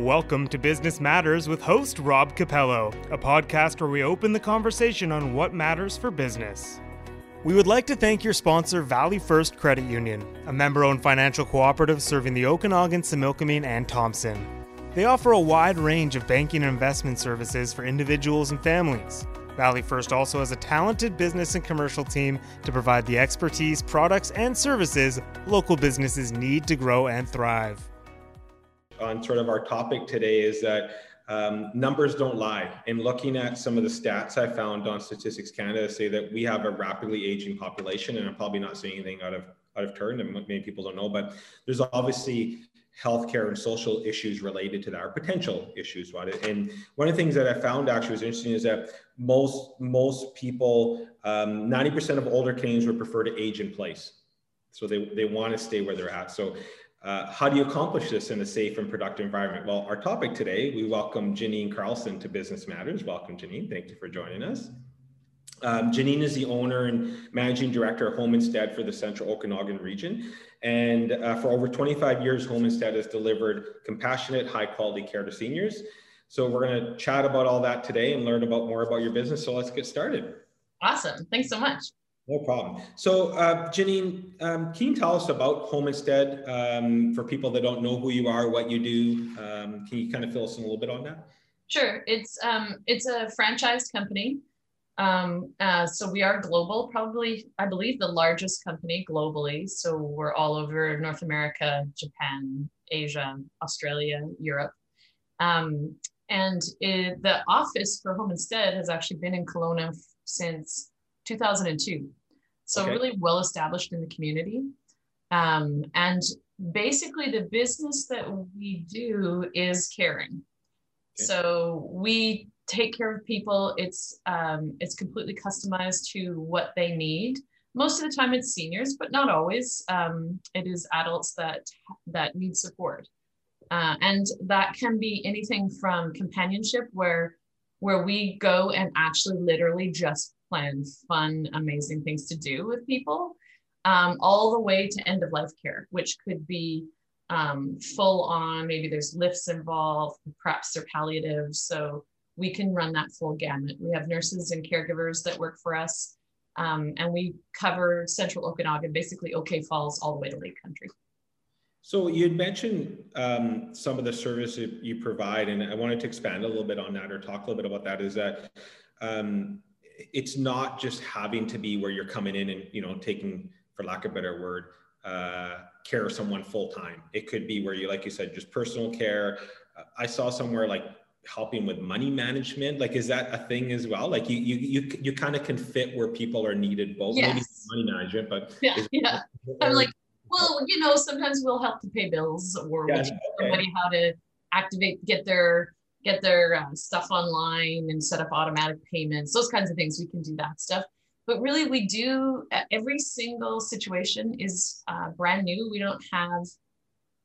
Welcome to Business Matters with host Rob Capello, a podcast where we open the conversation on what matters for business. We would like to thank your sponsor, Valley First Credit Union, a member owned financial cooperative serving the Okanagan, Similkameen, and Thompson. They offer a wide range of banking and investment services for individuals and families. Valley First also has a talented business and commercial team to provide the expertise, products, and services local businesses need to grow and thrive. On sort of our topic today is that um, numbers don't lie. And looking at some of the stats I found on Statistics Canada say that we have a rapidly aging population, and I'm probably not saying anything out of out of turn, and many people don't know, but there's obviously healthcare and social issues related to that, or potential issues about it. And one of the things that I found actually was interesting is that most most people, um, 90% of older Canadians would prefer to age in place. So they, they want to stay where they're at. So uh, how do you accomplish this in a safe and productive environment? Well, our topic today, we welcome Janine Karlsen to Business Matters. Welcome, Janine. Thank you for joining us. Um, Janine is the owner and managing director of Home Instead for the Central Okanagan region. And uh, for over 25 years, Home Instead has delivered compassionate, high quality care to seniors. So we're going to chat about all that today and learn about more about your business. So let's get started. Awesome. Thanks so much. No problem. So, uh, Janine, um, can you tell us about Home Instead um, for people that don't know who you are, what you do? Um, can you kind of fill us in a little bit on that? Sure. It's um, it's a franchised company. Um, uh, so we are global, probably I believe the largest company globally. So we're all over North America, Japan, Asia, Australia, Europe. Um, and it, the office for Home Instead has actually been in Kelowna since 2002. So okay. really well established in the community. Um, and basically the business that we do is caring. Okay. So we take care of people. It's um, it's completely customized to what they need. Most of the time, it's seniors, but not always. Um, it is adults that that need support, uh, and that can be anything from companionship, where where we go and actually literally just plan fun, amazing things to do with people, um, all the way to end of life care, which could be um, full on. Maybe there's lifts involved, perhaps they're palliative. So we can run that full gamut. We have nurses and caregivers that work for us, um, and we cover Central Okanagan, basically OK Falls, all the way to Lake Country. So you had mentioned um, some of the service you provide, and I wanted to expand a little bit on that or talk a little bit about that. Is that um, it's not just having to be where you're coming in and you know taking, for lack of a better word, uh, care of someone full time. It could be where you, like you said, just personal care. I saw somewhere like helping with money management. Like, is that a thing as well? Like, you you you you kind of can fit where people are needed, both yes. maybe money management, but yeah, yeah. I'm like well, you know, sometimes we'll help to pay bills or yeah, teach okay. somebody how to activate, get their get their uh, stuff online and set up automatic payments, those kinds of things. We can do that stuff. But really, we do every single situation is uh, brand new. We don't have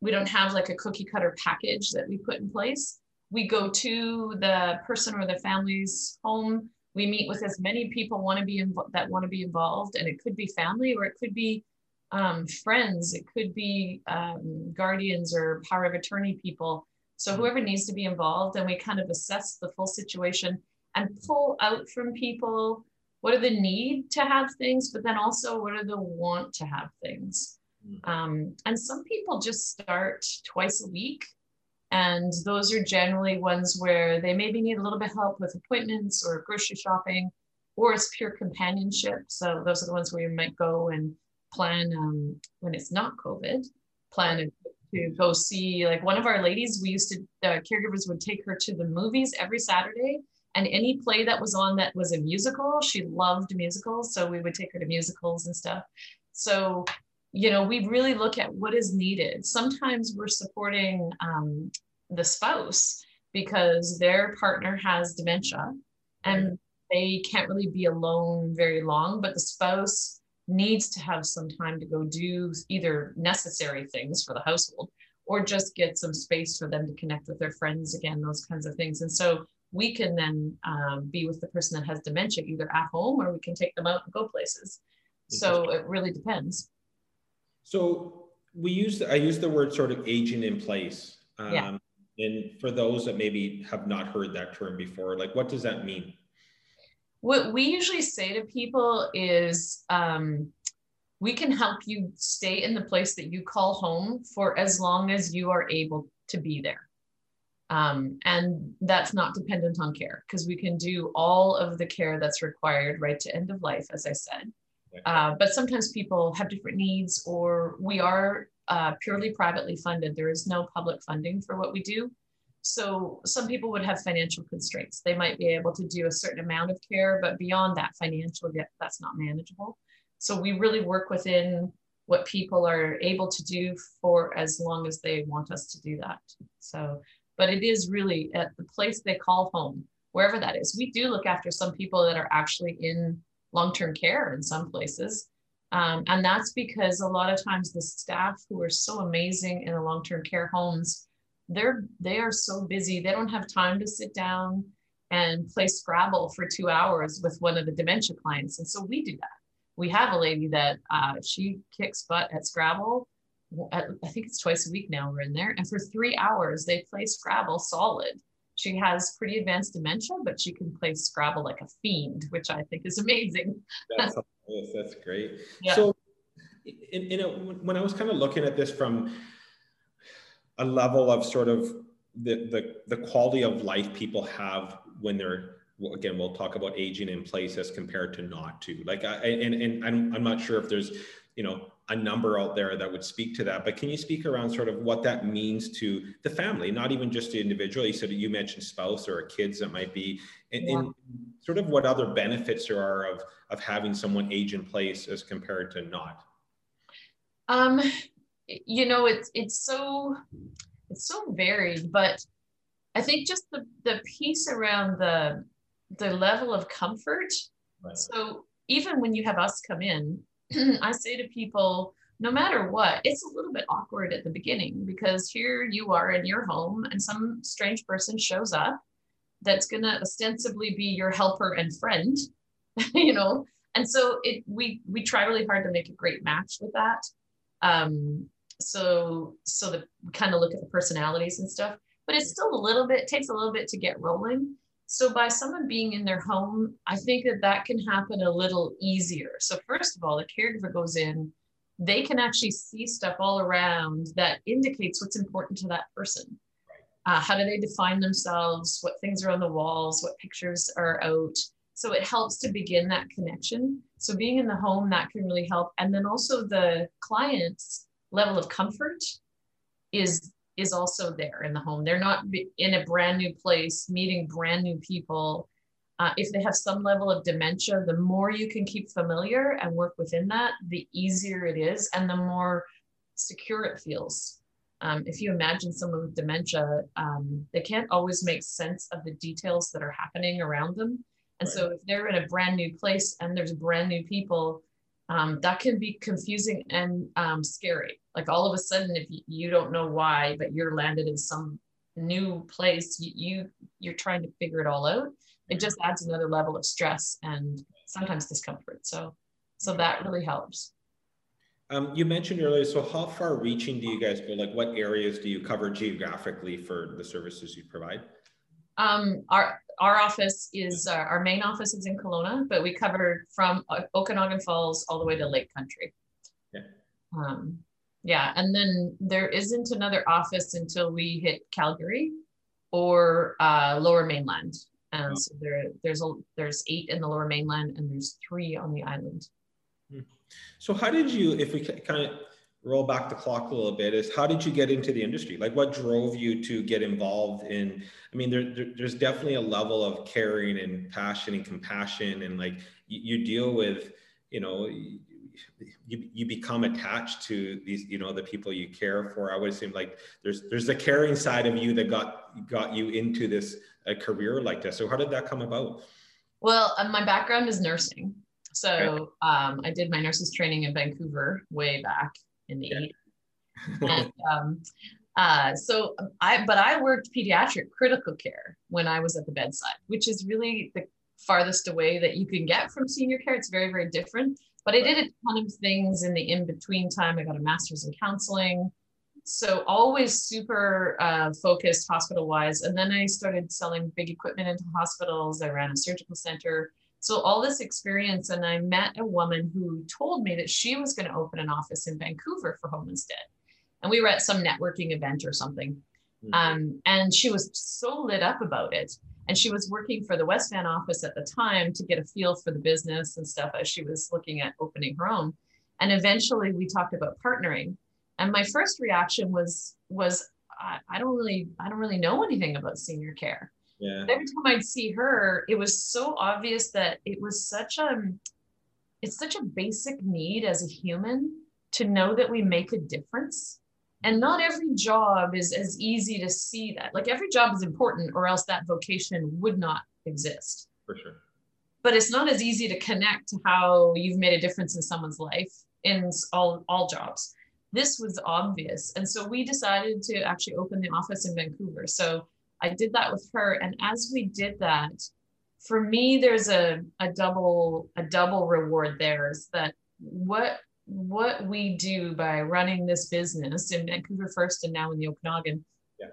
we don't have like a cookie cutter package that we put in place. We go to the person or the family's home. We meet with as many people want to be that want to be involved, and it could be family or it could be um, friends, it could be um, guardians or power of attorney people. So mm-hmm. whoever needs to be involved, and we kind of assess the full situation and pull out from people what are the need to have things, but then also what are the want to have things. Mm-hmm. Um, and some people just start twice a week. And those are generally ones where they maybe need a little bit of help with appointments or grocery shopping, or it's pure companionship. So those are the ones where you might go and plan um, when it's not COVID, plan to, to go see like one of our ladies. We used to the caregivers would take her to the movies every Saturday, and any play that was on that was a musical. She loved musicals, so we would take her to musicals and stuff. So you know, we really look at what is needed. Sometimes we're supporting um, the spouse because their partner has dementia and they can't really be alone very long, but the spouse needs to have some time to go do either necessary things for the household or just get some space for them to connect with their friends again, those kinds of things. And so we can then um, be with the person that has dementia either at home or we can take them out and go places. So it really depends. So we use, I use the word sort of aging in place. Um, yeah. And for those that maybe have not heard that term before, like what does that mean? What we usually say to people is um, we can help you stay in the place that you call home for as long as you are able to be there. Um, and that's not dependent on care because we can do all of the care that's required right to end of life, as I said. Uh, but sometimes people have different needs, or we are uh, purely privately funded. There is no public funding for what we do. So some people would have financial constraints. They might be able to do a certain amount of care, but beyond that financial, that's not manageable. So we really work within what people are able to do for as long as they want us to do that. So, but it is really at the place they call home, wherever that is. We do look after some people that are actually in long-term care in some places. Um, and that's because a lot of times the staff who are so amazing in the long-term care homes, they're they are so busy, they don't have time to sit down and play Scrabble for two hours with one of the dementia clients. And so we do that. We have a lady that uh, she kicks butt at Scrabble. At, I think it's twice a week now we're in there. And for three hours, they play Scrabble solid she has pretty advanced dementia, but she can play Scrabble like a fiend, which I think is amazing. That's, that's great. Yeah. So, in, in a, when I was kind of looking at this from a level of sort of the, the, the quality of life people have when they're again we'll talk about aging in place as compared to not to like I, and, and I'm, I'm not sure if there's you know a number out there that would speak to that. But can you speak around sort of what that means to the family, not even just the individual? You said you mentioned spouse or kids that might be, and, yeah. and, sort of what other benefits there are of of having someone age in place as compared to not. Um, you know, it's it's so it's so varied, but I think just the the piece around the the level of comfort. Right. So even when you have us come in, I say to people, no matter what, it's a little bit awkward at the beginning because here you are in your home and some strange person shows up that's going to ostensibly be your helper and friend, you know. And so it we we try really hard to make a great match with that. Um, so so that we kind of look at the personalities and stuff, but it's still a little bit takes a little bit to get rolling. So by someone being in their home, I think that that can happen a little easier. So first of all, the caregiver goes in, they can actually see stuff all around that indicates what's important to that person. Uh, how do they define themselves? What things are on the walls? What pictures are out? So it helps to begin that connection. So being in the home, that can really help. And then also the client's level of comfort is is also there in the home. They're not in a brand new place, meeting brand new people. Uh, if they have some level of dementia, the more you can keep familiar and work within that, the easier it is and the more secure it feels. Um, if you imagine someone with dementia, um, they can't always make sense of the details that are happening around them. And right. so if they're in a brand new place and there's brand new people, um, that can be confusing and um, scary. Like all of a sudden, if you, you, don't know why, but you're landed in some new place, you, you you're trying to figure it all out. It just adds another level of stress and sometimes discomfort. So, so that really helps. Um, you mentioned earlier, so how far reaching do you guys go? Like what areas do you cover geographically for the services you provide? Um, our our office is uh, our main office is in Kelowna, but we cover from uh, Okanagan Falls all the way to Lake Country. Yeah. Um, yeah, and then there isn't another office until we hit Calgary or uh, Lower Mainland. And oh. so there, there's a, there's eight in the Lower Mainland, and there's three on the island. Hmm. So how did you, if we kind of roll back the clock a little bit is how did you get into the industry? Like what drove you to get involved in i mean there, there, there's definitely a level of caring and passion and compassion and like you, you deal with you know you, you become attached to these you know the people you care for. I would assume like there's there's the caring side of you that got got you into this a career like this so how did that come about? Well uh, my background is nursing. So um, i did my nurses training in vancouver way back in the yeah. 80s. and, um, uh, so I, but I worked pediatric critical care when I was at the bedside, which is really the farthest away that you can get from senior care. It's very, very different. But I did a ton of things in the in between time. I got a master's in counseling. so always super uh, focused hospital wise. And then I started selling big equipment into hospitals. I ran a surgical center. So all this experience, and I met a woman who told me that she was going to open an office in Vancouver for Home Instead. And we were at some networking event or something. Mm-hmm. Um, and she was so lit up about it. And she was working for the West Van office at the time to get a feel for the business and stuff as she was looking at opening her own. And eventually we talked about partnering. And my first reaction was was I, I don't really I don't really know anything about senior care. Yeah. Every time I'd see her, it was so obvious that it was such a it's such a basic need as a human to know that we make a difference. And not every job is as easy to see that. Like every job is important, or else that vocation would not exist. For sure. But it's not as easy to connect to how you've made a difference in someone's life in all, all jobs this was obvious. And so we decided to actually open the office in Vancouver. So I did that with her. And as we did that, for me, there's a, a double a double reward there is that what what we do by running this business in Vancouver first and now in the Okanagan yeah.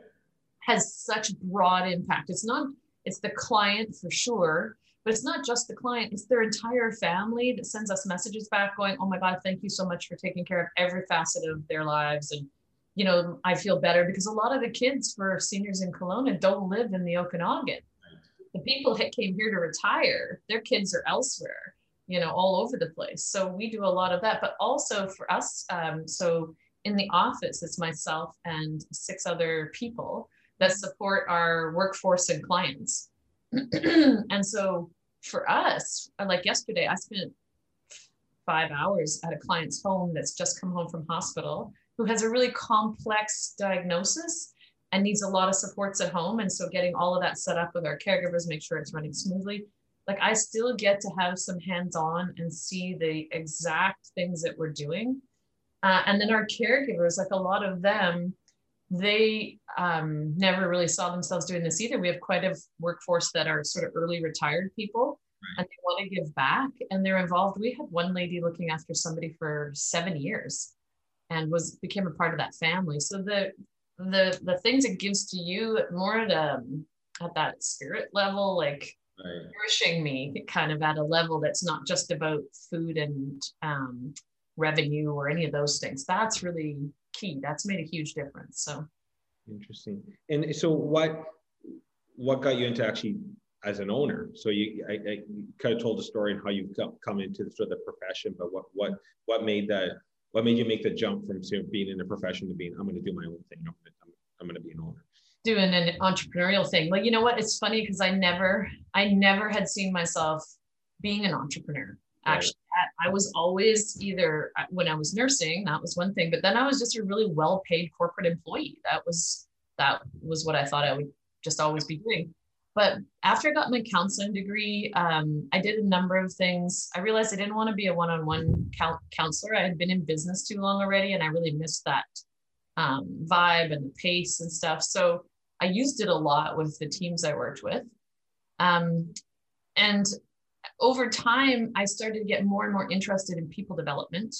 has such broad impact. It's not it's the client for sure, but it's not just the client, it's their entire family that sends us messages back going, Oh my God, thank you so much for taking care of every facet of their lives. And, you know, I feel better because a lot of the kids for seniors in Kelowna don't live in the Okanagan. The people that came here to retire, their kids are elsewhere, you know, all over the place. So we do a lot of that. But also for us, um, so in the office, it's myself and six other people that support our workforce and clients. and so for us, uh, like yesterday, I spent five hours at a client's home that's just come home from hospital who has a really complex diagnosis and needs a lot of supports at home. And so getting all of that set up with our caregivers, make sure it's running smoothly. Like I still get to have some hands on and see the exact things that we're doing. Uh, and then our caregivers, like a lot of them, they um, never really saw themselves doing this either. We have quite a workforce that are sort of early retired people right. and they want to give back and they're involved. We had one lady looking after somebody for seven years and was became a part of that family. So the the the things it gives to you more at um, at that spirit level, like right. nourishing me kind of at a level that's not just about food and um, revenue or any of those things. That's really key. That's made a huge difference. So interesting. And so what what got you into actually as an owner? So you, I, I you kind of told the story and how you've come, come into the sort of the profession, but what what what made that what made you make the jump from being in a profession to being I'm going to do my own thing. I'm going to, I'm, going to be an owner doing an entrepreneurial thing. well you know what? It's funny because I never, I never had seen myself being an entrepreneur. Actually, I was always either when I was nursing, that was one thing, but then I was just a really well paid corporate employee. That was that was what I thought I would just always be doing. But after I got my counseling degree, um, I did a number of things. I realized I didn't want to be a one on one counselor. I had been in business too long already, and I really missed that um, vibe and the pace and stuff. So I used it a lot with the teams I worked with. Um, and over time, I started to get more and more interested in people development.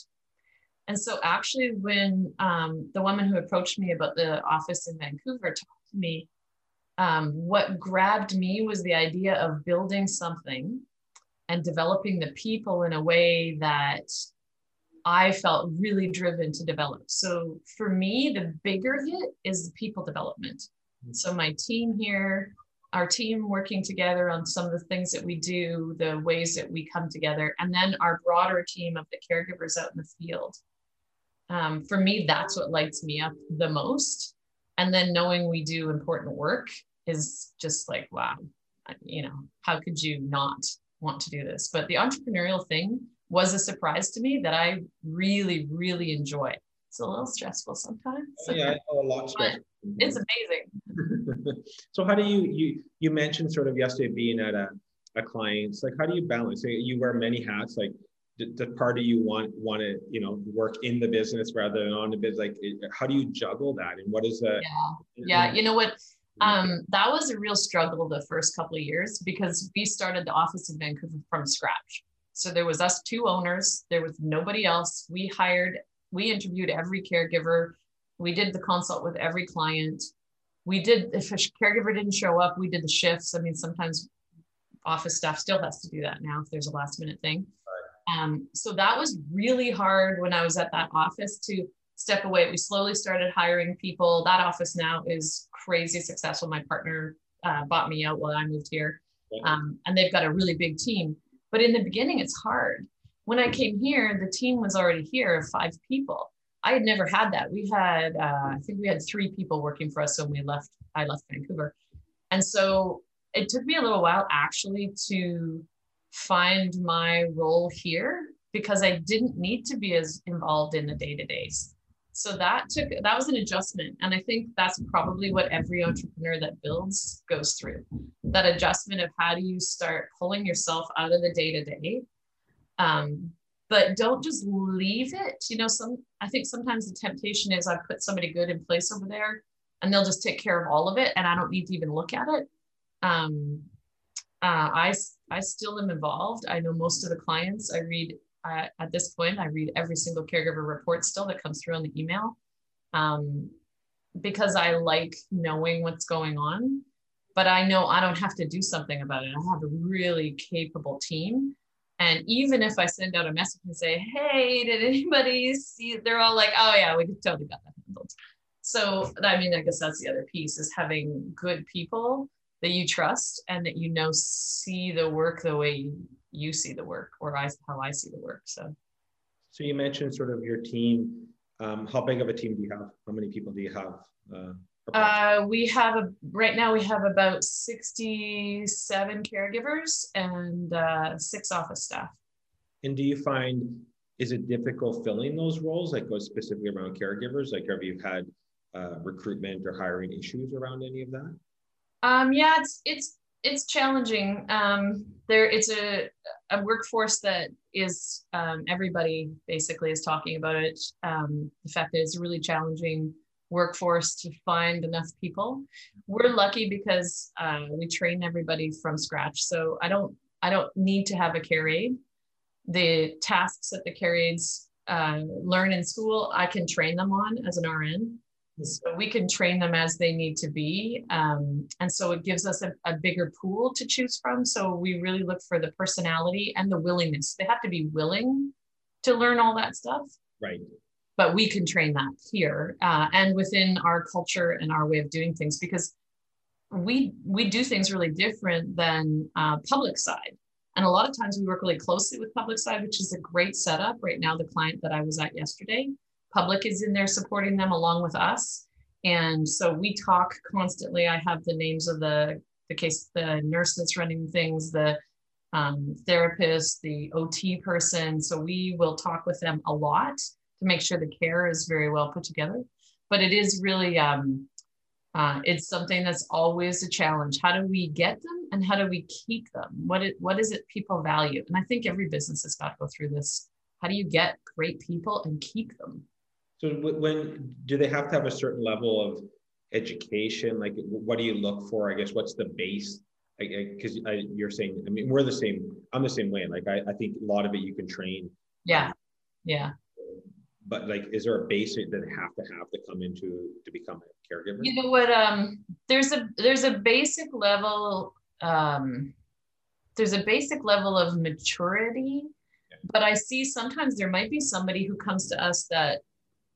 And so, actually, when um, the woman who approached me about the office in Vancouver talked to me, um, what grabbed me was the idea of building something and developing the people in a way that I felt really driven to develop. So, for me, the bigger hit is the people development. So, my team here, our team working together on some of the things that we do, the ways that we come together, and then our broader team of the caregivers out in the field. Um, for me, that's what lights me up the most. And then knowing we do important work is just like, wow, you know, how could you not want to do this? But the entrepreneurial thing was a surprise to me that I really, really enjoy. It's a little stressful sometimes. Oh, yeah, a lot stressful. It's amazing. so how do you you you mentioned sort of yesterday being at a a client's like how do you balance? You wear many hats. Like the, part of you want want to you know work in the business rather than on the business. Like how do you juggle that? And what is that? Yeah, mm-hmm. yeah. You know what? Um, that was a real struggle the first couple of years because we started the office in Vancouver from scratch. So there was us two owners. There was nobody else. We hired we interviewed every caregiver. We did the consult with every client. We did, if a caregiver didn't show up, we did the shifts. I mean, sometimes office staff still has to do that now if there's a last minute thing. Um, so that was really hard when I was at that office to step away. We slowly started hiring people. That office now is crazy successful. My partner uh, bought me out while I moved here, um, and they've got a really big team. But in the beginning, it's hard. When I came here, the team was already here of five people. I had never had that. We had, uh, I think we had three people working for us when we left. I left Vancouver, and so it took me a little while actually to find my role here because I didn't need to be as involved in the day to days. So that took that was an adjustment, and I think that's probably what every entrepreneur that builds goes through. That adjustment of how do you start pulling yourself out of the day to day, but don't just leave it. You know, some I think sometimes the temptation is I put somebody good in place over there, and they'll just take care of all of it, and I don't need to even look at it. Um, uh, I I still am involved. I know most of the clients. I read at this point. I read every single caregiver report still that comes through on the email, um, because I like knowing what's going on. But I know I don't have to do something about it. I have a really capable team. And even if I send out a message and say, "Hey, did anybody see?" They're all like, "Oh yeah, we totally got that handled." So I mean, I guess that's the other piece is having good people that you trust and that you know see the work the way you see the work or I, how I see the work. So, so you mentioned sort of your team. Um, how big of a team do you have? How many people do you have? Uh, uh, we have a right now we have about 67 caregivers and uh, six office staff. And do you find is it difficult filling those roles, like goes specifically around caregivers? Like have you had uh, recruitment or hiring issues around any of that? Um, yeah, it's it's it's challenging. Um, there, it's a a workforce that is um, everybody basically is talking about it. Um, the fact that it's a really challenging workforce to find enough people. We're lucky because uh, we train everybody from scratch. So I don't I don't need to have a care aide. The tasks that the care aides uh, learn in school, I can train them on as an RN. So we can train them as they need to be. Um, and so it gives us a, a, bigger pool to choose from. So we really look for the personality and the willingness. They have to be willing to learn all that stuff. Right. But we can train that here uh, and within our culture and our way of doing things because we we do things really different than uh, public side. And a lot of times we work really closely with public side, which is a great setup. Right now, the client that I was at yesterday, public is in there supporting them along with us. And so we talk constantly. I have the names of the the case, the nurse that's running things, the um, therapist, the OT person. So we will talk with them a lot to make sure the care is very well put together. But it is really um, uh, it's something that's always a challenge. How do we get them and how do we keep them? What it, what is it people value? And I think every business has got to go through this. How do you get great people and keep them? So when do they have to have a certain level of education? Like, what do you look for? I guess what's the base? Because you're saying, I mean, we're the same. I'm the same way. Like, I, I think a lot of it you can train. Yeah, yeah. But like, is there a basic that have to have to come into to become a caregiver? You know what? Um, there's a there's a basic level. Um, there's a basic level of maturity, yeah. but I see sometimes there might be somebody who comes to us that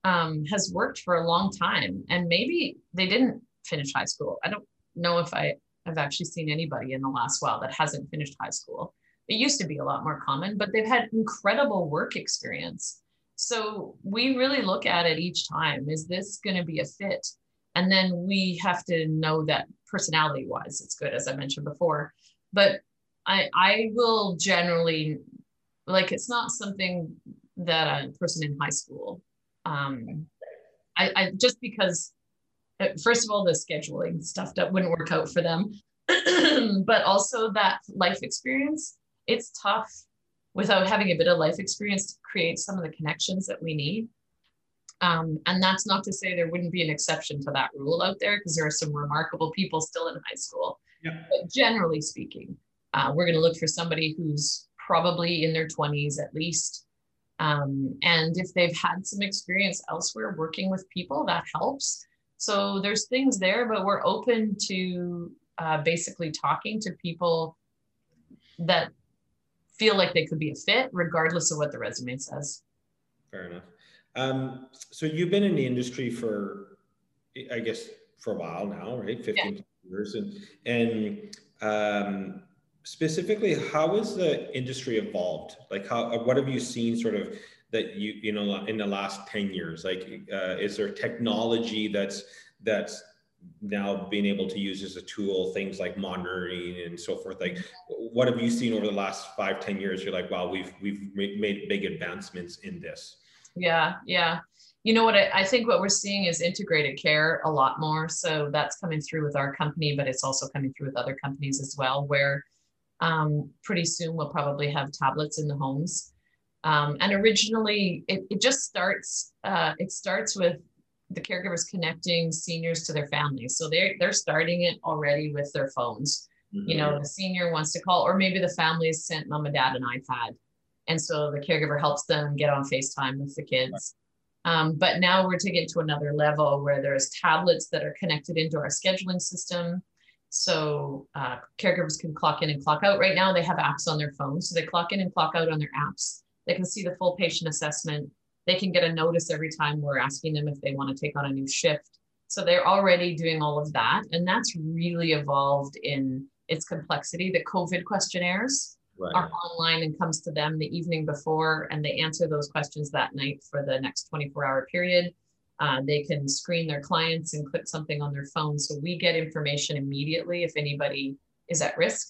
um, has worked for a long time and maybe they didn't finish high school. I don't know if I have actually seen anybody in the last while that hasn't finished high school. It used to be a lot more common, but they've had incredible work experience. So we really look at it each time is this going to be a fit? And then we have to know that personality wise, it's good, as I mentioned before. But I, I will generally, like, it's not something that a person in high school um, I, I just because uh, first of all the scheduling stuff that wouldn't work out for them. But also that life experience it's tough without having a bit of life experience to create some of the connections that we need. Um, and that's not to say there wouldn't be an exception to that rule out there because there are some remarkable people still in high school. Yeah. but generally speaking uh, we're going to look for somebody who's probably in their 20s at least Um, and if they've had some experience elsewhere working with people, that helps. So there's things there, but we're open to uh, basically talking to people that feel like they could be a fit, regardless of what the resume says. Fair enough. Um, so you've been in the industry for, I guess, for a while now, right? 15 yeah. years. And, and um, specifically, how has the industry evolved? Like how, what have you seen sort of that you, you know, in the last 10 years? Like, uh, is there technology that's, that's now being able to use as a tool things like monitoring and so forth? Like what have you seen over the last five ten years? You're like wow we've we've made big advancements in this. Yeah yeah. You know what I, I, think what we're seeing is integrated care a lot more. So that's coming through with our company but it's also coming through with other companies as well where um, pretty soon we'll probably have tablets in the homes um, and originally it, it just starts uh, it starts with the caregivers connecting seniors to their families. So they're they're starting it already with their phones. Mm-hmm. You know, mm-hmm. the senior wants to call, or maybe the family has sent mom and dad an iPad. And so the caregiver helps them get on FaceTime with the kids. Um, but now we're taking it to another level where there's tablets that are connected into our scheduling system. So uh, caregivers can clock in and clock out. Right now, they have apps on their phones. So they clock in and clock out on their apps. They can see the full patient assessment they can get a notice every time we're asking them if they want to take on a new shift. So they're already doing all of that. And that's really evolved in its complexity. The COVID questionnaires right. are online and comes to them the evening before, and they answer those questions that night for the next 24 hour period. Uh, they can screen their clients and click something on their phone. So we get information immediately if anybody is at risk.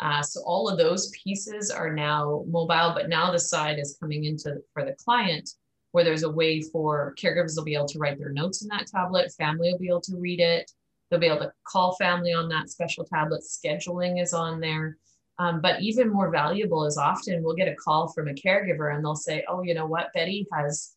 Uh, so all of those pieces are now mobile, but now the side is coming into for the client where there's a way for caregivers will be able to write their notes in that tablet, family will be able to read it, they'll be able to call family on that special tablet, scheduling is on there. Um, but even more valuable is often we'll get a call from a caregiver and they'll say, oh, you know what, Betty has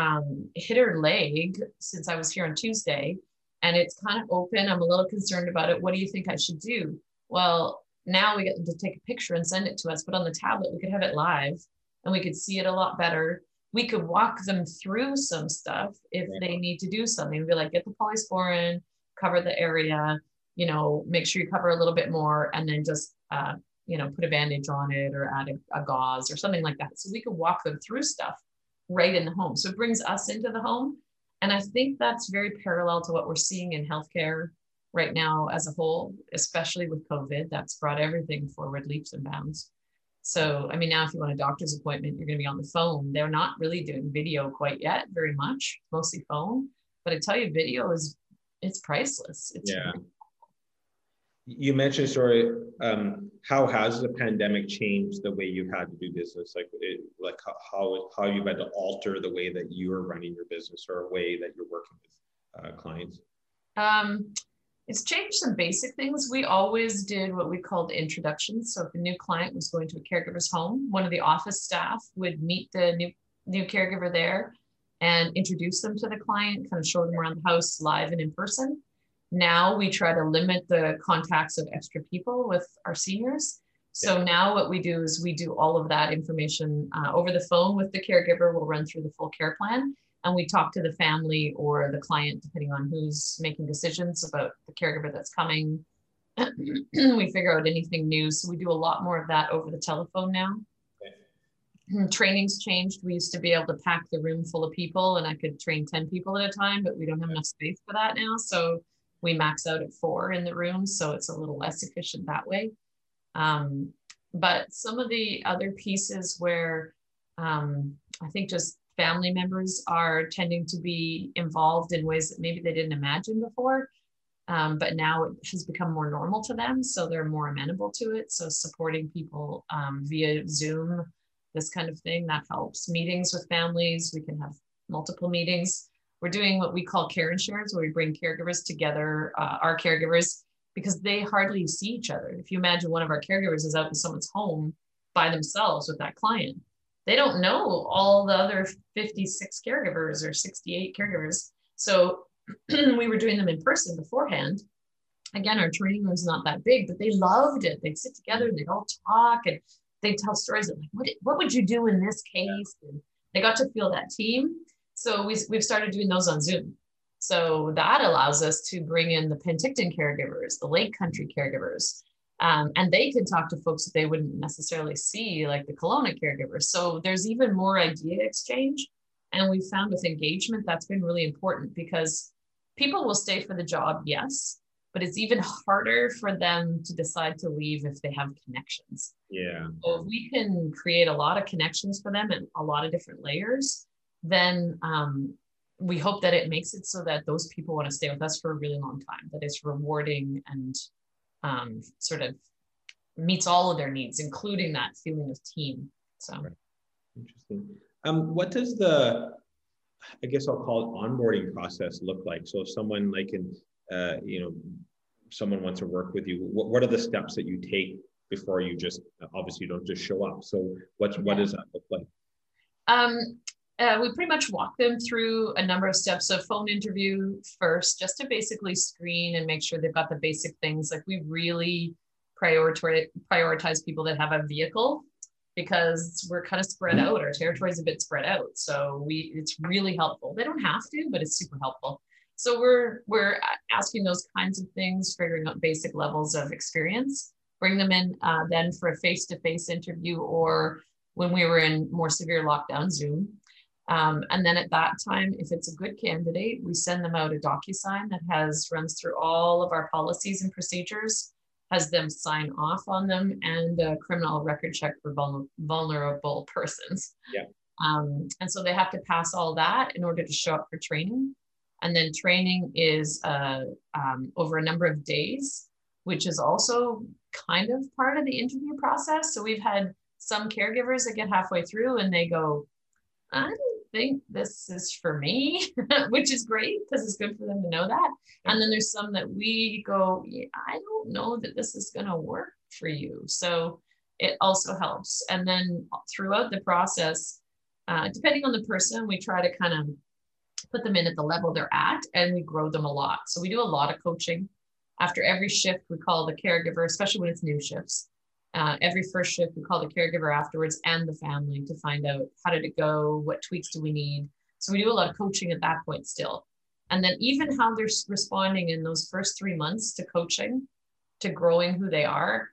um, hit her leg since I was here on Tuesday and it's kind of open. I'm a little concerned about it. What do you think I should do? Well, now we get them to take a picture and send it to us, but on the tablet, we could have it live and we could see it a lot better we could walk them through some stuff if they need to do something. Be like, get the polysporin, cover the area, you know, make sure you cover a little bit more, and then just, uh, you know, put a bandage on it or add a, a gauze or something like that. So we could walk them through stuff right in the home. So it brings us into the home. And I think that's very parallel to what we're seeing in healthcare right now as a whole, especially with COVID. That's brought everything forward leaps and bounds. So, I mean, now if you want a doctor's appointment, you're going to be on the phone. They're not really doing video quite yet, very much, mostly phone. But I tell you, video is it's priceless. It's yeah. You mentioned sorry um, how has the pandemic changed the way you've had to do business like it, like how how you've had to alter the way that you're running your business or a way that you're working with uh, clients um, it's changed some basic things. We always did what we called introductions. So if a new client was going to a caregiver's home, one of the office staff would meet the new new caregiver there and introduce them to the client, kind of show them around the house live and in person. Now we try to limit the contacts of extra people with our seniors. So yeah. now what we do is we do all of that information uh, over the phone with the caregiver. We'll run through the full care plan and we talk to the family or the client depending on who's making decisions about the caregiver that's coming we figure out anything new so we do a lot more of that over the telephone now okay. training's changed we used to be able to pack the room full of people and i could train 10 people at a time but we don't have enough space for that now so we max out at four in the room so it's a little less efficient that way um, but some of the other pieces where um, i think just family members are tending to be involved in ways that maybe they didn't imagine before. Um, but now it has become more normal to them. So they're more amenable to it. So supporting people um, via Zoom, this kind of thing, that helps. Meetings with families, we can have multiple meetings. We're doing what we call care and shares, where we bring caregivers together, uh, our caregivers, because they hardly see each other. If you imagine one of our caregivers is out in someone's home by themselves with that client, they don't know all the other 56 caregivers or 68 caregivers. So we were doing them in person beforehand. Again, our training room's not that big, but they loved it. They'd sit together and they'd all talk and they'd tell stories of like, what, what would you do in this case? And they got to feel that team. So we, we've started doing those on Zoom. So that allows us to bring in the Penticton caregivers, the Lake Country caregivers, um, and they can talk to folks that they wouldn't necessarily see, like the Kelowna caregivers. So there's even more idea exchange. And we found with engagement, that's been really important because people will stay for the job, yes, but it's even harder for them to decide to leave if they have connections. Yeah. So if we can create a lot of connections for them and a lot of different layers, then um, we hope that it makes it so that those people want to stay with us for a really long time, that it's rewarding and um, sort of meets all of their needs, including that feeling of team. So right. interesting. Um, what does the, I guess I'll call it onboarding process look like? So if someone like in, uh, you know, someone wants to work with you, what, what are the steps that you take before you just, obviously you don't just show up. So what's, what does that look like? Um, uh, we pretty much walk them through a number of steps. So phone interview first, just to basically screen and make sure they've got the basic things. Like we really prioritize prioritize people that have a vehicle because we're kind of spread out. Our territory is a bit spread out, so we it's really helpful. They don't have to, but it's super helpful. So we're we're asking those kinds of things, figuring out basic levels of experience. Bring them in uh, then for a face-to-face interview, or when we were in more severe lockdown, Zoom um, and then at that time, if it's a good candidate, we send them out a DocuSign that has runs through all of our policies and procedures, has them sign off on them, and a criminal record check for vulnerable persons. Yeah. Um, and so they have to pass all that in order to show up for training. And then training is uh, um, over a number of days, which is also kind of part of the interview process. So we've had some caregivers that get halfway through and they go, I don't think this is for me, which is great because it's good for them to know that. And then there's some that we go, yeah, I don't know that this is going to work for you. So it also helps. And then throughout the process, uh, depending on the person, we try to kind of put them in at the level they're at and we grow them a lot. So we do a lot of coaching. After every shift, we call the caregiver, especially when it's new shifts uh, every first shift, we call the caregiver afterwards and the family to find out how did it go, what tweaks do we need. So we do a lot of coaching at that point still. And then even how they're responding in those first three months to coaching, to growing who they are,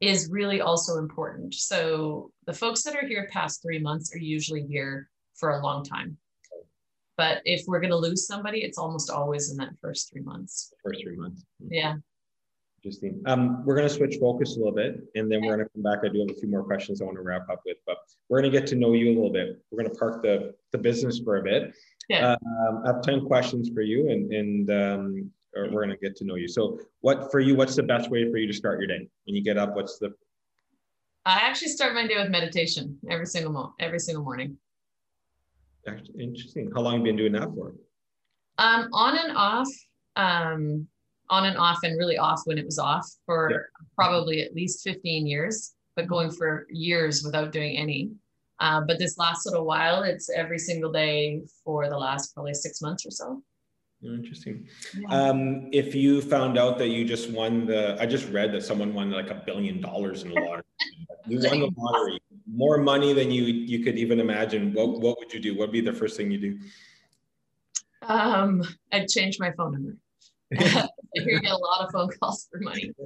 is really also important. So the folks that are here past three months are usually here for a long time. But if we're going to lose somebody, it's almost always in that first three months. First three months. Yeah. Interesting. Um, we're going to switch focus a little bit, and then we're going to come back. I do have a few more questions I want to wrap up with, but we're going to get to know you a little bit. We're going to park the the business for a bit. Yeah. Um, I have ten questions for you, and and um, we're going to get to know you. So, what for you? What's the best way for you to start your day when you get up? What's the? I actually start my day with meditation every single mo- every single morning. Actually, Interesting. How long have you been doing that for? Um, on and off. Um, on and off and really off when it was off for yeah. probably at least 15 years, but going for years without doing any. Uh, but this last little while, it's every single day for the last probably six months or so. Interesting. Yeah. Um, if you found out that you just won the, I just read that someone won like a billion dollars in the lottery. you won the lottery, more money than you you could even imagine. What what would you do? What would be the first thing you do? Um, I'd change my phone number. I hear get a lot of phone calls for money.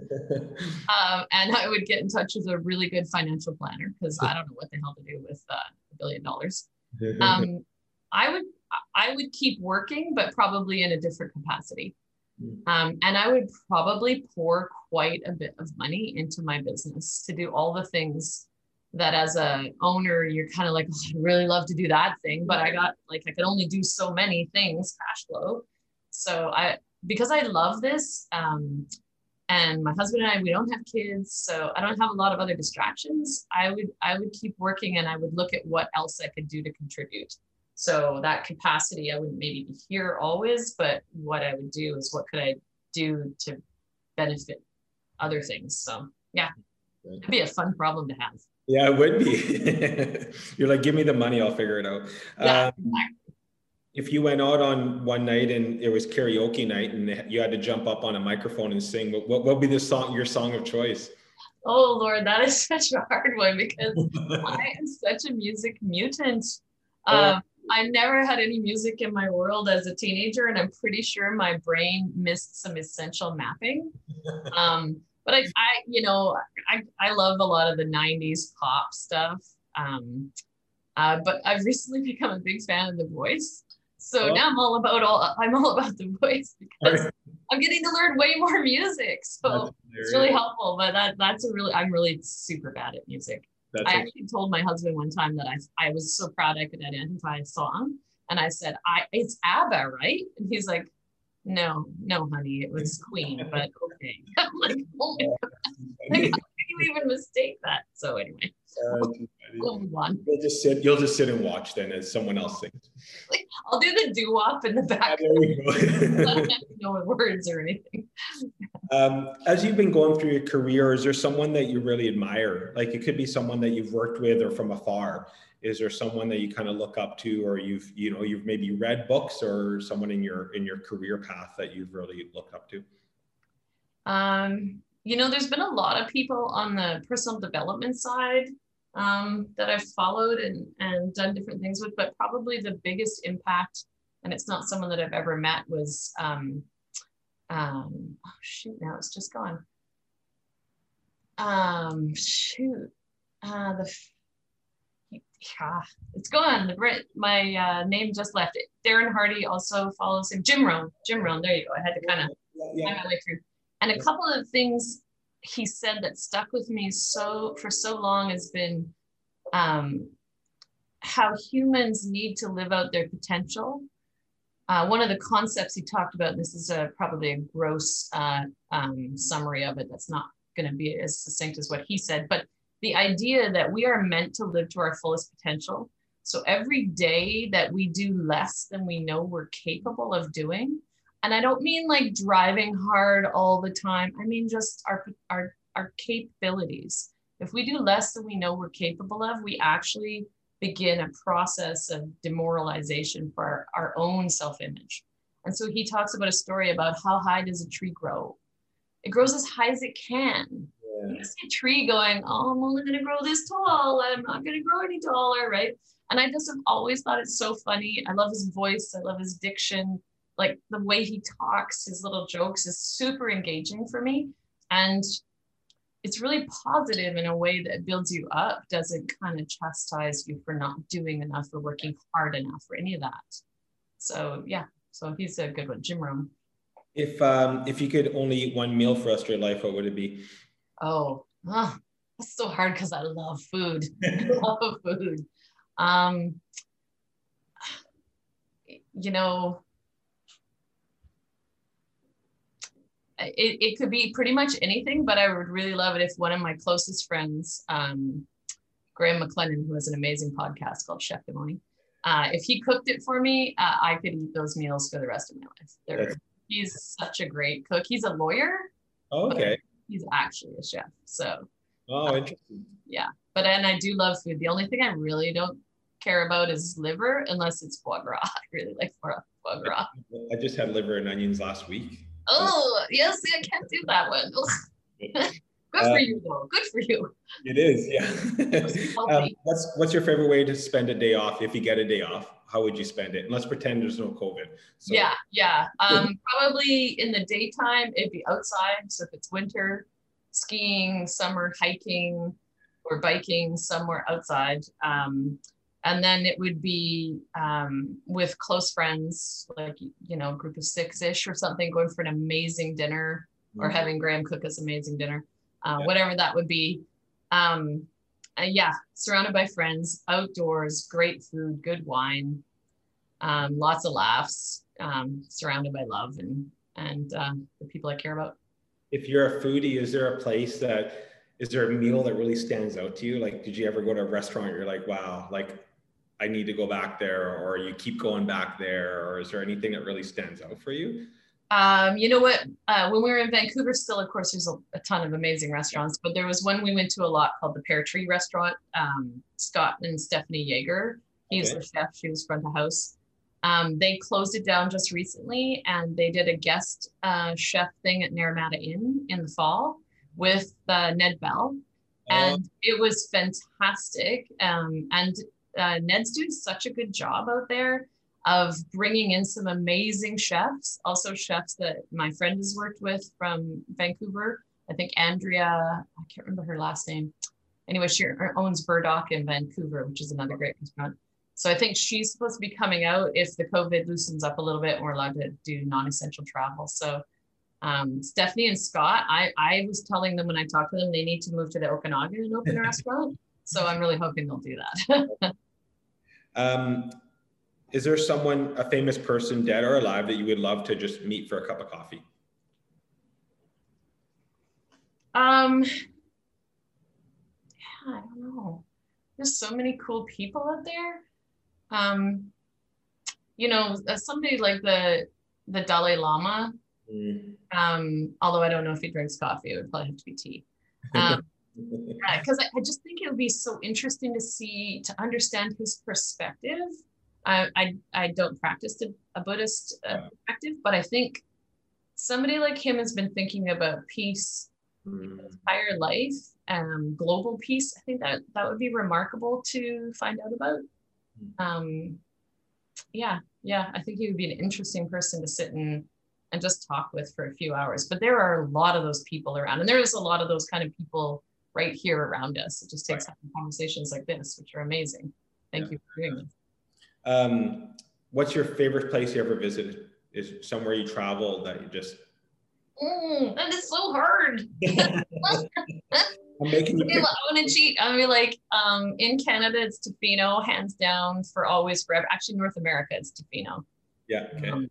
Um, and I would get in touch with a really good financial planner because I don't know what the hell to do with uh, a billion dollars. Um, I would I would keep working, but probably in a different capacity. Hmm. Um, and I would probably pour quite a bit of money into my business to do all the things that as a owner you're kind of like oh, I really love to do that thing, but I got like I could only do so many things cash flow. So I because I love this, um, and my husband and I, we don't have kids, so I don't have a lot of other distractions. I would I would keep working, and I would look at what else I could do to contribute. So that capacity, I wouldn't maybe be here always, but what I would do is what could I do to benefit other things. So yeah, it'd be a fun problem to have. Yeah, it would be. You're like, give me the money, I'll figure it out. Yeah, um, if you went out on one night and it was karaoke night and you had to jump up on a microphone and sing, what, what would be the song, your song of choice? Oh Lord, that is such a hard one because I am such a music mutant. Oh. Um, I never had any music in my world as a teenager, and I'm pretty sure my brain missed some essential mapping. Um, but I, I, you know, I, I love a lot of the '90s pop stuff. Um, uh, but I've recently become a big fan of The Voice, so oh. now I'm all about all. I'm all about The Voice because I'm getting to learn way more music. So it's really helpful. But that that's a really I'm really super bad at music. That's I actually told my husband one time that I I was so proud I could identify a song, and I said, "I it's ABBA, right?" And he's like, "No, no, honey, it was Queen." but okay, I'm like, "Oh my god, like, how can you even mistake that?" So anyway, on. You'll just sit. You'll just sit and watch then as someone else sings. Like, I'll do the doo wop in the back. Yeah, no words or anything. Um, as you've been going through your career, is there someone that you really admire? Like it could be someone that you've worked with or from afar. Is there someone that you kind of look up to, or you've you know you've maybe read books, or someone in your in your career path that you've really looked up to? Um, you know, there's been a lot of people on the personal development side um, that I've followed and and done different things with, but probably the biggest impact, and it's not someone that I've ever met, was um, um, oh shoot, now it's just gone. Um, shoot, uh, the yeah, it's gone. The Brit, my uh, name just left it. Darren Hardy also follows him. Jim Rohn, Jim Rohn. There you go. I had to kind of yeah, yeah. my way through. And a couple of things he said that stuck with me so for so long has been um, how humans need to live out their potential uh, one of the concepts he talked about, this is a, probably a gross uh, um, summary of it that's not going to be as succinct as what he said, but the idea that we are meant to live to our fullest potential. So every day that we do less than we know we're capable of doing, and I don't mean like driving hard all the time, I mean just our, our, our capabilities. If we do less than we know we're capable of, we actually begin a process of demoralization for our, our own self-image. And so he talks about a story about how high does a tree grow? It grows as high as it can. Yeah. You see a tree going, oh, I'm only gonna grow this tall. I'm not gonna grow any taller, right? And I just have always thought it's so funny. I love his voice. I love his diction. Like the way he talks, his little jokes is super engaging for me. And it's really positive in a way that builds you up, doesn't kind of chastise you for not doing enough or working hard enough or any of that. So yeah, so he's a good one, Jim Rohn. If um if you could only eat one meal for the rest of your life, what would it be? Oh, oh that's so hard because I love food. I love food. Um, you know, it, it could be pretty much anything, but I would really love it if one of my closest friends, um, Graham McLennan, who has an amazing podcast called Chef de Morning, uh, if he cooked it for me, uh, I could eat those meals for the rest of my life. They're, he's such a great cook. He's a lawyer. Oh, okay. He's actually a chef. So. Oh, uh, interesting. Yeah, but and I do love food. The only thing I really don't care about is liver, unless it's foie gras. I really like foie gras. I just had liver and onions last week. Oh, yes, I can't do that one. Good for uh, you, though. Good for you. It is, yeah. um, what's what's your favorite way to spend a day off if you get a day off? How would you spend it? And let's pretend there's no COVID. So. Yeah, yeah. Um, probably in the daytime, it'd be outside. So if it's winter, skiing, summer, hiking, or biking somewhere outside. Um, and then it would be um, with close friends like you know a group of six-ish or something going for an amazing dinner mm-hmm. or having graham cook us amazing dinner uh, yeah. whatever that would be um, uh, yeah surrounded by friends outdoors great food good wine um, lots of laughs um, surrounded by love and and uh, the people i care about if you're a foodie is there a place that is there a meal that really stands out to you like did you ever go to a restaurant you're like wow like I need to go back there, or you keep going back there, or is there anything that really stands out for you? Um, you know what? Uh, when we were in Vancouver, still, of course, there's a, a, ton of amazing restaurants, but there was one we went to a lot called the Pear Tree Restaurant. Um, Scott and Stephanie Jaeger, he's okay. the chef, she was front of house. Um, they closed it down just recently, and they did a guest uh, chef thing at Naramata Inn in the fall. with uh, Ned Bell, oh. and it was fantastic. Um, and uh, Ned's doing such a good job out there of bringing in some amazing chefs, also chefs that my friend has worked with from Vancouver. I think Andrea, I can't remember her last name. Anyway, she owns Burdock in Vancouver, which is another great restaurant. So I think she's supposed to be coming out if the COVID loosens up a little bit and we're allowed to do non-essential travel. So um, Stephanie and Scott, I, I was telling them when I talked to them, they need to move to the Okanagan and open a restaurant. So I'm really hoping they'll do that. um, is there someone, a famous person, dead or alive, that you would love to just meet for a cup of coffee? Um, yeah, I don't know. There's so many cool people out there. Um, you know, somebody like the the Dalai Lama. Mm. Um, although I don't know if he drinks coffee, it would probably have to be tea. Um, because I, I just think it would be so interesting to see to understand his perspective I, I, I don't practice a, a Buddhist uh, perspective, but I think somebody like him has been thinking about peace mm. entire life, um, global peace. I think that that would be remarkable to find out about. Hmm. Um, yeah, yeah, I think he would be an interesting person to sit and and just talk with for a few hours. But there are a lot of those people around, and there is a lot of those kind of people right here around us. It just takes right. conversations like this, which are amazing. Thank yeah. you for doing this. Um, what's your favorite place you ever visited? Is somewhere you travel that you just? Mm, that is so hard. I'm making you. I'm gonna cheat. I mean, like, um, in Canada, it's Tofino, hands down, for always, forever. Actually, North America, it's Tofino. Yeah. Okay. Um,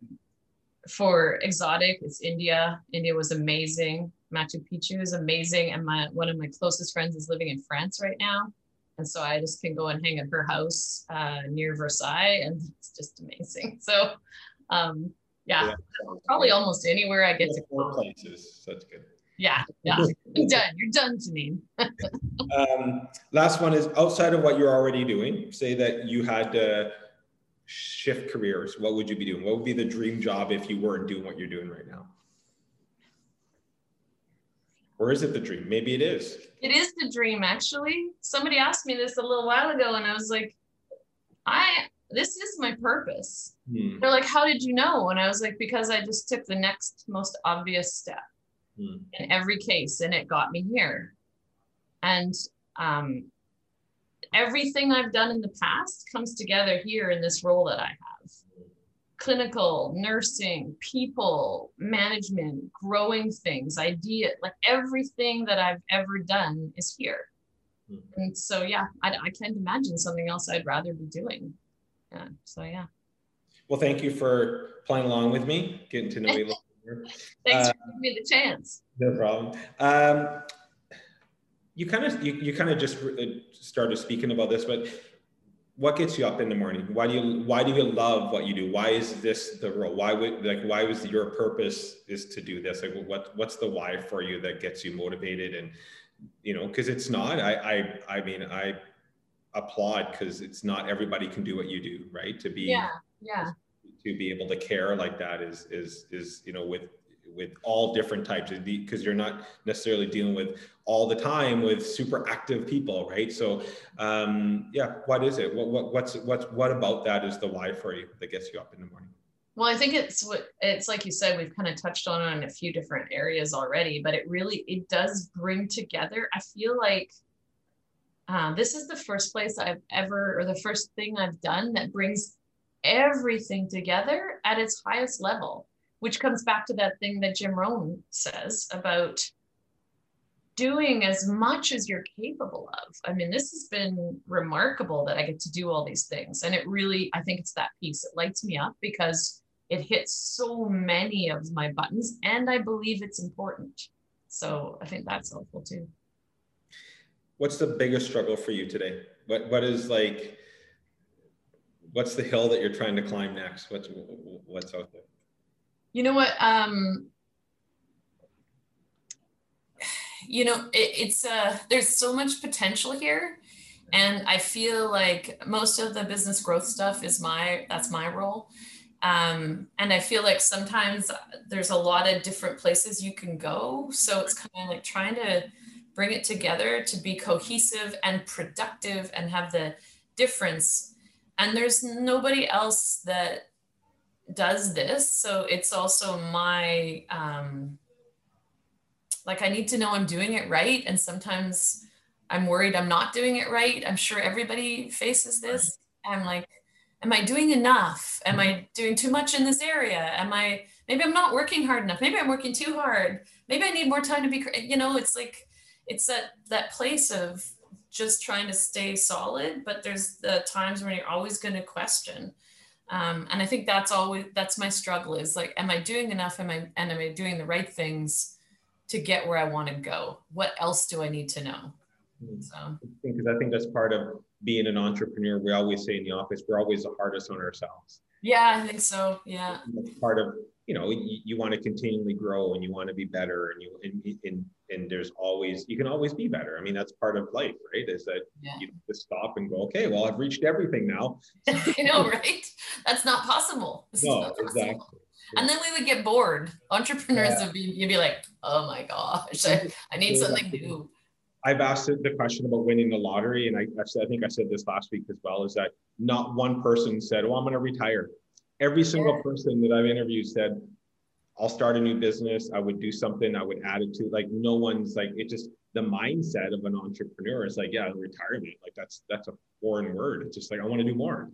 for exotic, it's India. India was amazing. Machu Picchu is amazing, and my one of my closest friends is living in France right now. And so I just can go and hang at her house uh, near Versailles, and it's just amazing. So, um, yeah, yeah, probably almost anywhere I get to go. places. That's good. Yeah, yeah, you're done. You're done, Janine. um, last one is outside of what you're already doing. Say that you had to shift careers. What would you be doing? What would be the dream job if you weren't doing what you're doing right now? Or is it the dream? Maybe it is. It is the dream, actually. Somebody asked me this a little while ago, and I was like, I this is my purpose. Hmm. They're like, How did you know? And I was like, Because I just took the next most obvious step hmm. in every case, and it got me here. And um, everything I've done in the past comes together here in this role that I have clinical, nursing, people, management, growing things, idea, like everything that I've ever done is here. Mm-hmm. And so, yeah, I, I can't imagine something else I'd rather be doing. Yeah. So, yeah. Well, thank you for playing along with me, getting to know you a little bit Thanks uh, for giving me the chance. No problem. Um, you kind of you, you kind of just uh, started speaking about this, but what gets you up in the morning? Why do you why do you love what you do? Why is this the role? Why would like why was your purpose is to do this? Like what what's the why for you that gets you motivated? And you know because it's not i i i mean i applaud because it's not everybody can do what you do right? To be yeah yeah. to be able to care like that is is is you know with with all different types of because you're not necessarily dealing with all the time with super active people right? So um yeah what is it? What, what what's what's what about that is the why for you that gets you up in the morning? Well i think it's what it's like you said we've kind of touched on it in a few different areas already but it really it does bring together. I feel like uh, this is the first place i've ever or the first thing i've done that brings everything together at its highest level which comes back to that thing that Jim Rohn says about doing as much as you're capable of. I mean, this has been remarkable that I get to do all these things. And it really, I think it's that piece. It lights me up because it hits so many of my buttons and I believe it's important. So I think that's helpful too. What's the biggest struggle for you today? What what is like what's the hill that you're trying to climb next? What's what's out there? You know what? Um, you know, it, it's uh, there's so much potential here, and I feel like most of the business growth stuff is my that's my role, Um, and I feel like sometimes there's a lot of different places you can go. So it's kind of like trying to bring it together to be cohesive and productive and have the difference. And there's nobody else that does this. So it's also my, um, like, I need to know I'm doing it right. And sometimes I'm worried I'm not doing it right. I'm sure everybody faces this. I'm like, am I doing enough? Am I doing too much in this area? Am I, maybe I'm not working hard enough. Maybe I'm working too hard. Maybe I need more time to be, you know, it's like, it's that, that place of just trying to stay solid, but there's the times when you're always going to question. Um, and I think that's always, that's my struggle is like, am I doing enough? Am I, and am I doing the right things to get where I want to go? What else do I need to know? Hmm. So, because I think that's part of being an entrepreneur, we always say in the office, we're always the hardest on ourselves. Yeah, I think so. Yeah. That's part of, you know, you, you, want to continually grow and you want to be better and you, and, and, and there's always, you can always be better. I mean, that's part of life, right? Is that yeah. you just stop and go, okay, well, I've reached everything now. you know, right? That's not possible. This no, not possible. exactly. And then we would get bored. Entrepreneurs yeah. would be, you'd be like, oh my gosh, I, I need something new. I've asked the question about winning the lottery, and I, I think I said this last week as well, is that not one person said, "Oh, I'm going to retire." Every single yeah. person that I've interviewed said, "I'll start a new business. I would do something. I would add it to." Like no one's like it. Just the mindset of an entrepreneur is like, yeah, retirement. Like that's that's a foreign word. It's just like I want to do more.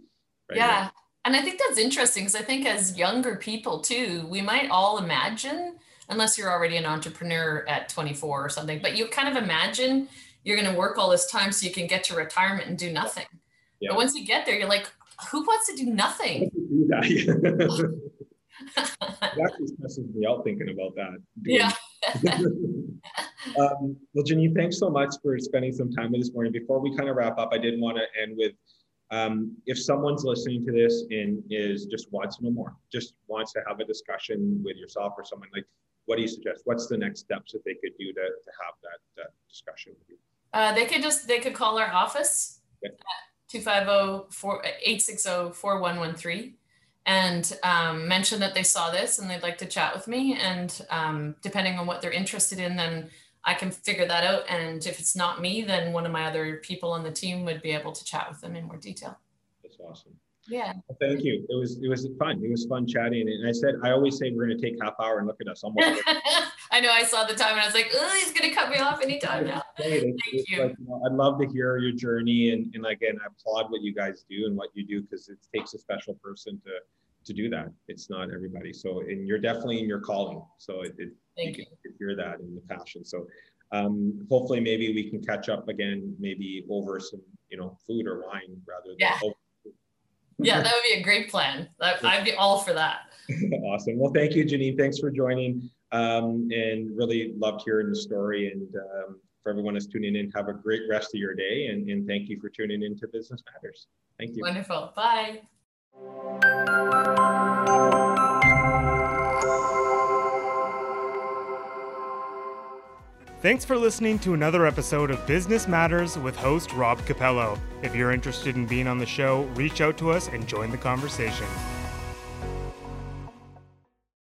Right? Yeah. And I think that's interesting because I think as younger people too, we might all imagine unless you're already an entrepreneur at 24 or something. But you kind of imagine you're going to work all this time so you can get to retirement and do nothing. Yeah. But once you get there, you're like, who wants to do nothing? Do that. it actually stresses me out thinking about that. Yeah. um, well, Janine, thanks so much for spending some time with this morning. Before we kind of wrap up, I did want to end with um, if someone's listening to this and is just wants to know more, just wants to have a discussion with yourself or someone like what do you suggest? What's the next steps that they could do to, to have that, that discussion with you? Uh, they could just, they could call our office okay. 250-860-4113 and um, mention that they saw this and they'd like to chat with me. And um, depending on what they're interested in, then I can figure that out. And if it's not me, then one of my other people on the team would be able to chat with them in more detail. That's awesome. Yeah. Well, thank you. It was it was fun. It was fun chatting. And I said I always say we're going to take half hour and look at us. Almost. I know. I saw the time and I was like, oh, he's going to cut me off anytime now. thank you. Like, you know, I'd love to hear your journey and and again, I applaud what you guys do and what you do because it takes a special person to to do that. It's not everybody. So and you're definitely in your calling. So it, it thank you, you. Can hear that in the passion. So um, hopefully maybe we can catch up again, maybe over some, you know, food or wine rather than yeah yeah, that would be a great plan. I'd be all for that. awesome. Well, thank you, Janine. Thanks for joining. Um, and really loved hearing the story. And um, for everyone that's tuning in, have a great rest of your day. And, and thank you for tuning in to Business Matters. Thank you. Wonderful. Bye. Thanks for listening to another episode of Business Matters with host Rob Capello. If you're interested in being on the show, reach out to us and join the conversation.